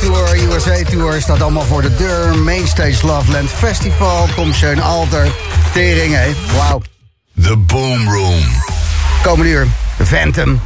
Tour, USA Tour staat allemaal voor de deur. Mainstage Loveland Festival, Kom Schön Alter, Tering, hé. Wauw. The Boom Room. Komende uur, Phantom.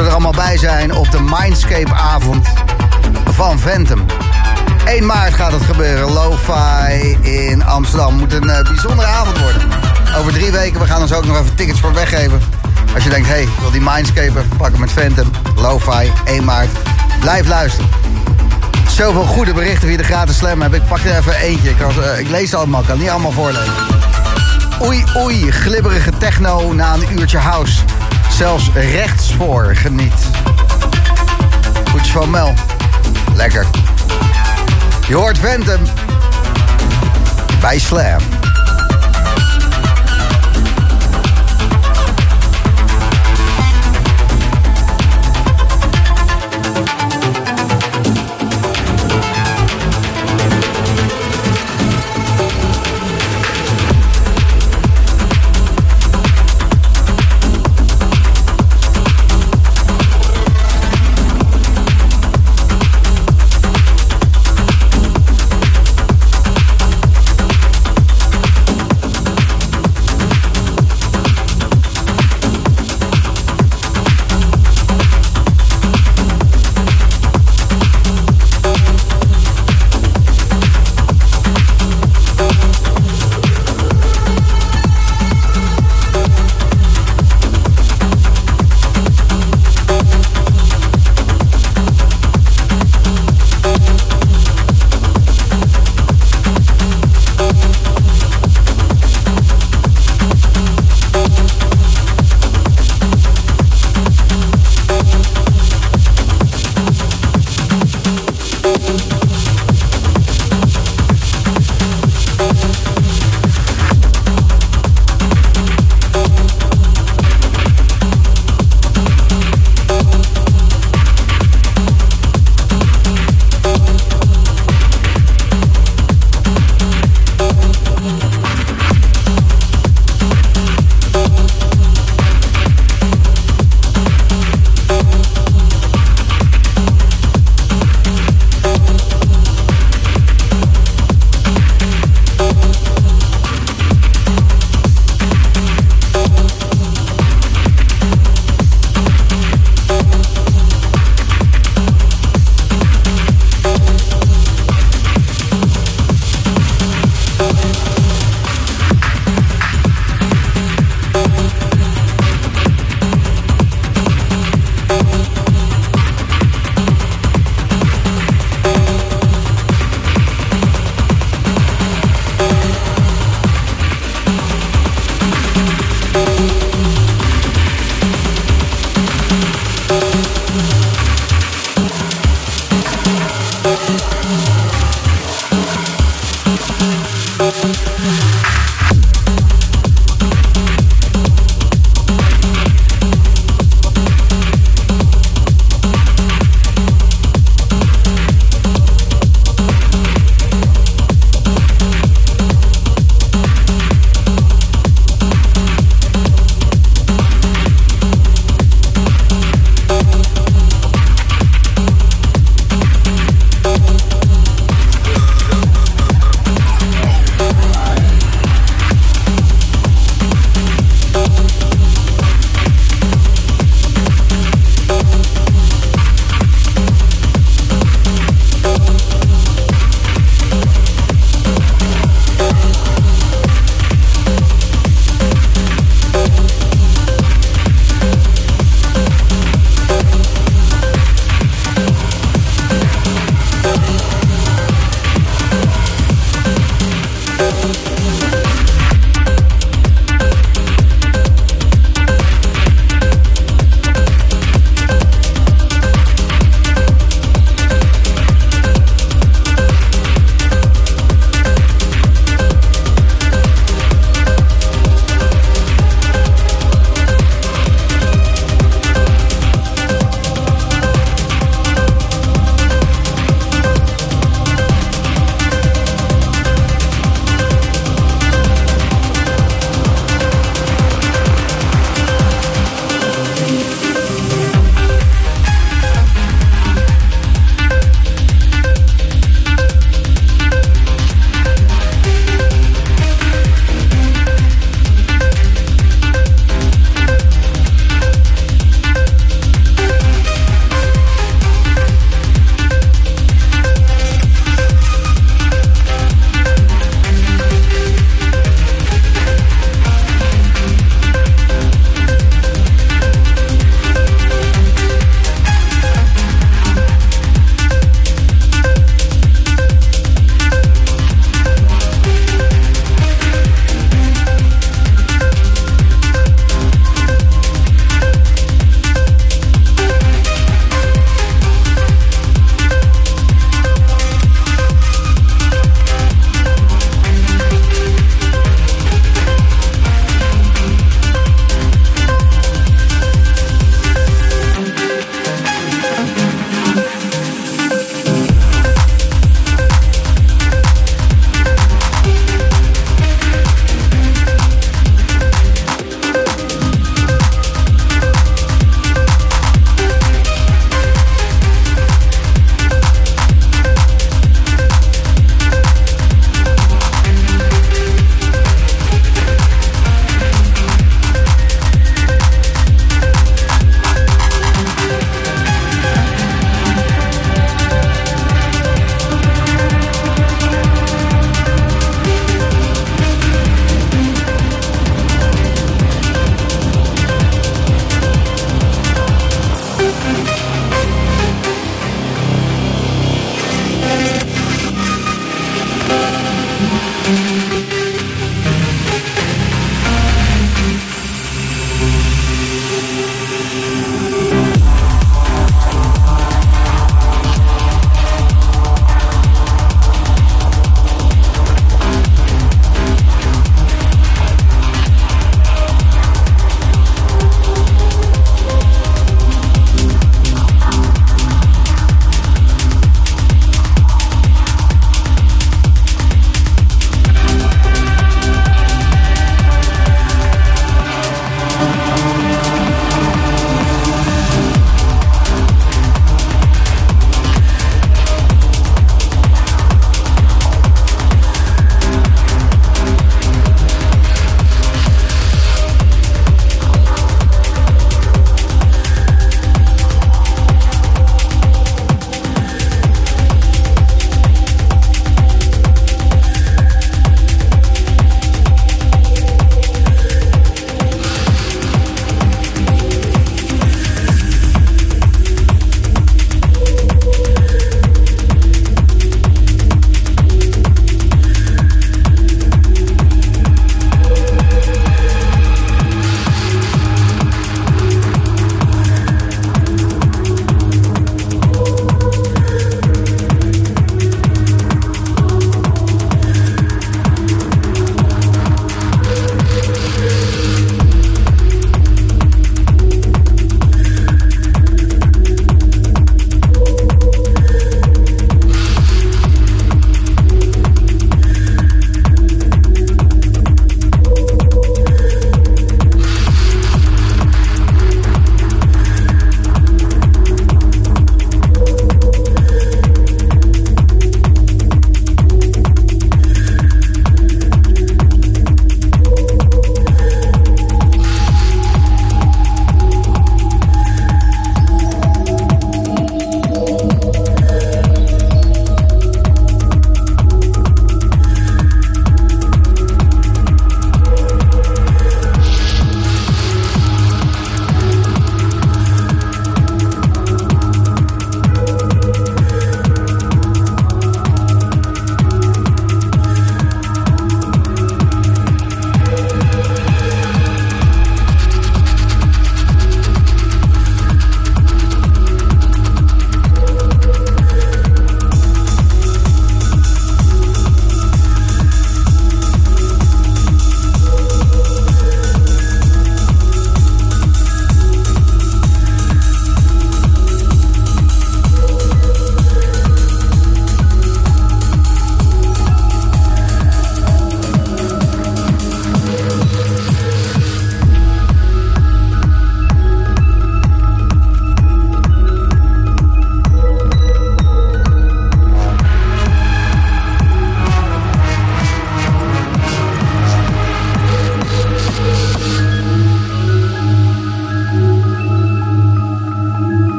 Zullen er allemaal bij zijn op de Mindscape-avond van Ventum. 1 maart gaat het gebeuren. Lo-fi in Amsterdam. Moet een uh, bijzondere avond worden. Over drie weken, we gaan ons ook nog even tickets voor weggeven. Als je denkt, hé, hey, wil die Mindscape even pakken met Phantom. Lo-fi, 1 maart. Blijf luisteren. Zoveel goede berichten via de gratis slam heb. Ik pak er even eentje. Ik, was, uh, ik lees kan niet allemaal voorlezen. Oei, oei, glibberige techno na een uurtje house. Zelfs rechts voor, geniet. Goedjes van Mel. Lekker. Je hoort Ventum bij Slam.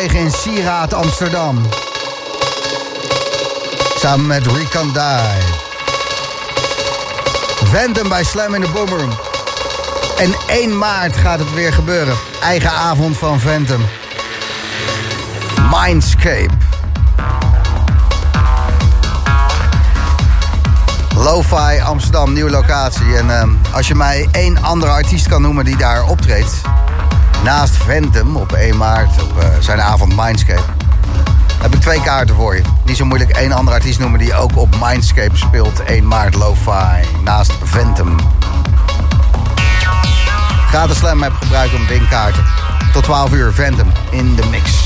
Tegen in Sieraad Amsterdam. Samen met Recon Die. Ventum bij Slam in de Boomroom. En 1 maart gaat het weer gebeuren. Eigen avond van Ventum. Mindscape. Lo-Fi Amsterdam, nieuwe locatie. En uh, als je mij één andere artiest kan noemen die daar optreedt... naast Ventum op 1 maart op uh, zijn avond Mindscape... heb ik twee kaarten voor je. Niet zo moeilijk één andere artiest noemen die ook op Mindscape speelt. 1 maart Lo-Fi naast Ventum. Gratis Slam heb gebruikt om winkaarten. Tot 12 uur Ventum in de mix.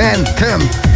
Phantom.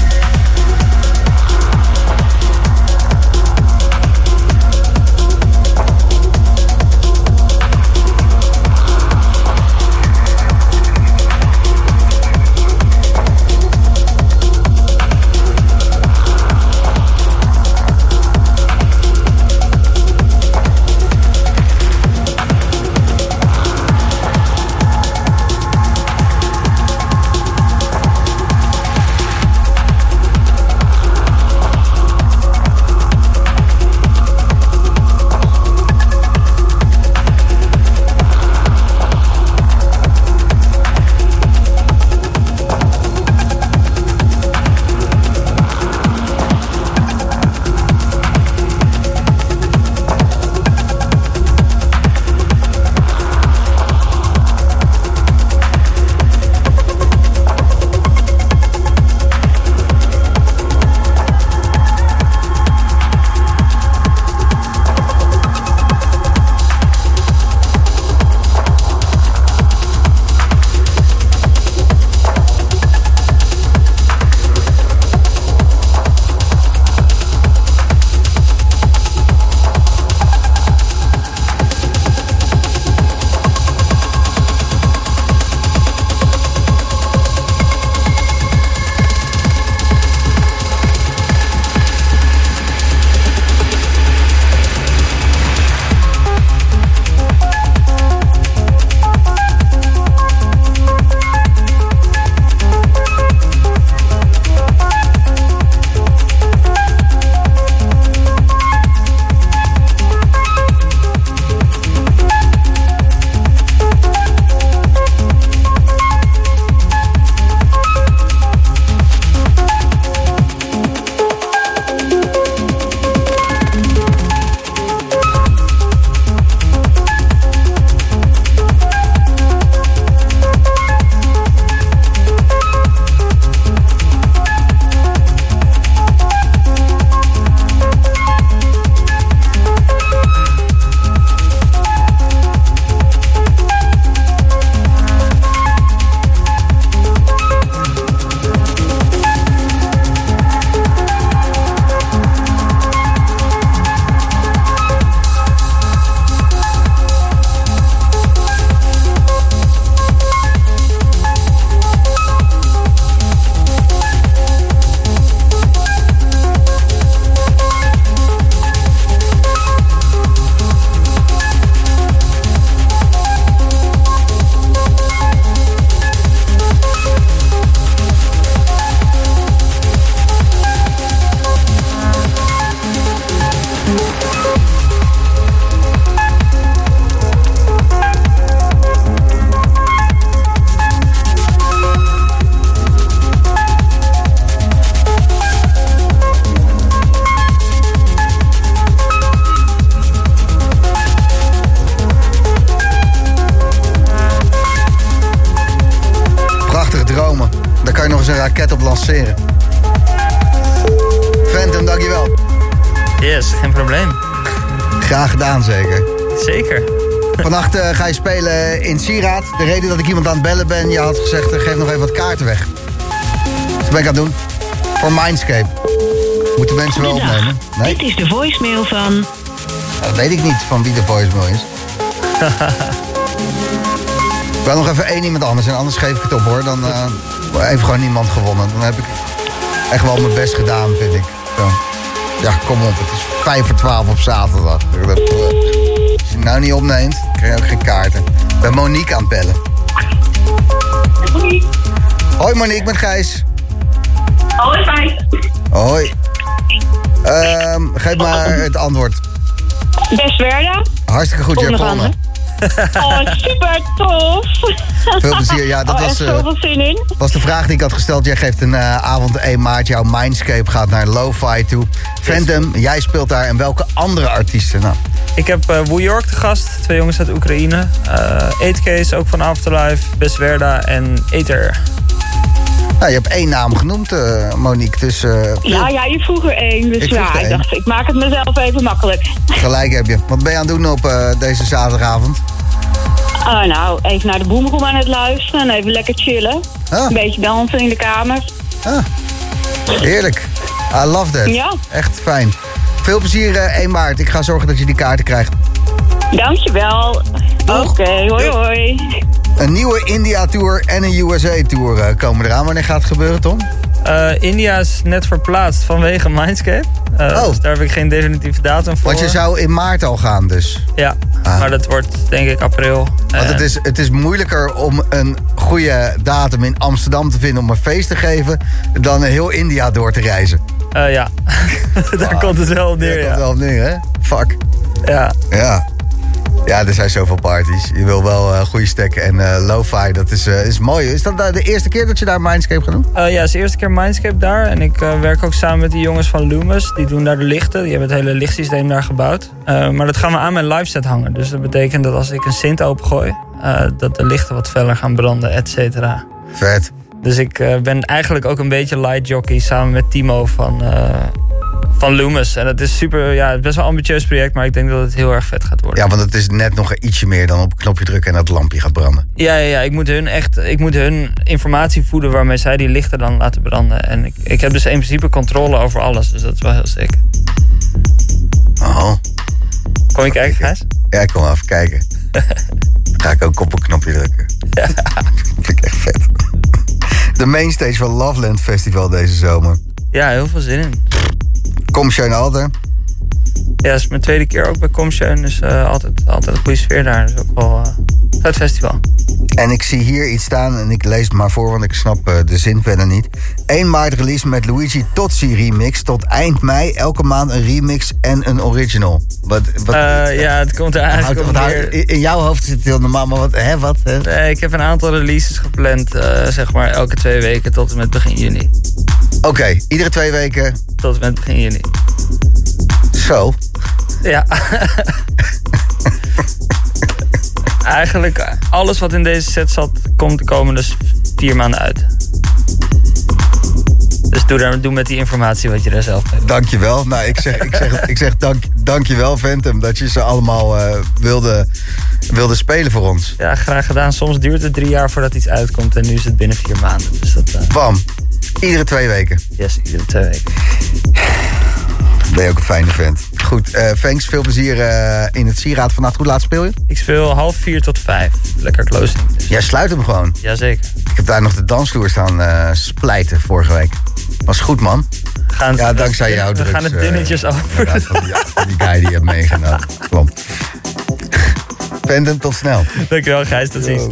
Spelen in Sieraad. De reden dat ik iemand aan het bellen ben, je had gezegd, eh, geef nog even wat kaarten weg. Dat ben ik aan het doen. Voor Mindscape. Moeten mensen wel opnemen? Nee? Dit is de voicemail van... dat weet ik niet, van wie de voicemail is. ik wil nog even één iemand anders en anders geef ik het op hoor. Dan uh, heeft gewoon niemand gewonnen. Dan heb ik echt wel mijn best gedaan, vind ik. Zo. Ja, kom op, het is vijf voor twaalf op zaterdag. Als je het nou niet opneemt krijg ook geen kaarten. Ik ben Monique aan het bellen. Hoi Monique, met Gijs. Hoi Gijs. Hoi. Um, geef maar het antwoord. Best werden. Hartstikke goed, gewonnen. Oh, super tof. Veel plezier. Ja, dat oh, was, uh, zin in. was de vraag die ik had gesteld. Jij geeft een uh, avond 1 maart. Jouw Mindscape gaat naar Lo-Fi toe. Phantom, jij speelt daar. En welke andere artiesten? Nou. Ik heb uh, Woo York te gast. Twee jongens uit Oekraïne. Uh, ook van Afterlife. Beswerda en Ether. Nou, je hebt één naam genoemd, uh, Monique. Dus, ja, ja, je vroeg er één. Dus ik ja, ik dacht, ik maak het mezelf even makkelijk. Gelijk heb je. Wat ben je aan het doen op deze zaterdagavond? nou, even naar de boomroom aan het luisteren en even lekker chillen. Een beetje dansen in de kamer. Ah, heerlijk. I love that. Ja. Echt fijn. Veel plezier eh 1 maart. Ik ga zorgen dat je die kaarten krijgt. Dankjewel. Oké, hoi hoi. Een nieuwe India-tour en een USA-tour eh, komen eraan. Wanneer gaat het gebeuren, Tom? Eh, India is net verplaatst vanwege Mindscape. Eh, Oh. Dus daar heb ik geen definitieve datum voor. Want je zou in maart al gaan dus. Ja, Ah. maar dat wordt denk ik april. Want Eh, het is, het is moeilijker om een goede datum in Amsterdam te vinden om een feest te geven... dan heel India door te reizen. Eh, ja, daar komt het wel op neer, Dat komt ja. wel op neer, hè? Fuck. ja. Ja. Ja, er zijn zoveel parties. Je wil wel eh goede stek en eh lo-fi, dat is, is mooi. Is dat de eerste keer dat je daar Mindscape gaat doen? Ja, het is de eerste keer Mindscape daar. En ik werk ook samen met die jongens van Loomis. Die doen daar de lichten. Die hebben het hele lichtsysteem daar gebouwd. Maar dat gaan we aan mijn liveset hangen. Dus dat betekent dat als ik een synth opengooi... dat de lichten wat feller gaan branden, et cetera. Vet. Dus ik eh, ben eigenlijk ook een beetje light jockey samen met Timo van, eh, van Loomis. En het is super, ja, best wel een ambitieus project, maar ik denk dat het heel erg vet gaat worden. Ja, want het is net nog ietsje meer dan op een knopje drukken en dat lampje gaat branden. Ja, ja, ja, ik moet hun echt, ik moet hun informatie voeden waarmee zij die lichten dan laten branden. En ik, ik heb dus in principe controle over alles, dus dat is wel heel sick. Oh. Kom je kijken, Gijs? Ja, ik kom even kijken. Dan ga ik ook op een knopje drukken. Ja. vind ik echt vet. De mainstage van Loveland Festival deze zomer. Ja, heel veel zin in. Kom Alder. Ja, het is mijn tweede keer ook bij Comshow, dus eh, altijd, altijd een goede sfeer daar. Dus ook wel eh vet festival. En ik zie hier iets staan en ik lees het maar voor, want ik snap eh, de zin verder niet. 1 maart release met Luigi Tozzi remix. Tot eind mei elke maand een remix en een original. Wat, wat, Eh, ja, het komt er eigenlijk houdt- in jouw hoofd zit het heel normaal, maar wat, hè, wat? Hè? Nee, ik heb een aantal releases gepland, eh, zeg maar elke twee weken tot en met begin juni. Oké, iedere twee weken. Tot en met begin juni. Zo. Ja. Eigenlijk alles wat in deze set zat, komt de komende vier maanden uit. Dus doe, daar, doe met die informatie wat je daar zelf doet. Dankjewel. Nou, ik zeg, ik zeg, ik zeg dank, dankjewel, Phantom, dat je ze allemaal eh, wilde, wilde spelen voor ons. Ja, graag gedaan. Soms duurt het drie jaar voordat iets uitkomt en nu is het binnen vier maanden. Dus dat, eh, Bam. Iedere twee weken. yes, iedere twee weken. Ben je ook een fijne vent. Goed, eh thanks. Veel plezier eh, in het Sieraad vannacht. Hoe laat speel je? Ik speel half vier tot vijf. Lekker. Dus, Jij sluit hem gewoon. Jazeker. Ik heb daar nog de dansvloer staan eh, splijten vorige week. Was goed, man. Gaan, Ja, dankzij jou. We drugs, gaan het dunnetjes over. inderdaad, Van die, van die guy die je hebt meegenomen. Klopt. Phantom, tot snel. Dankjewel Gijs, tot ziens.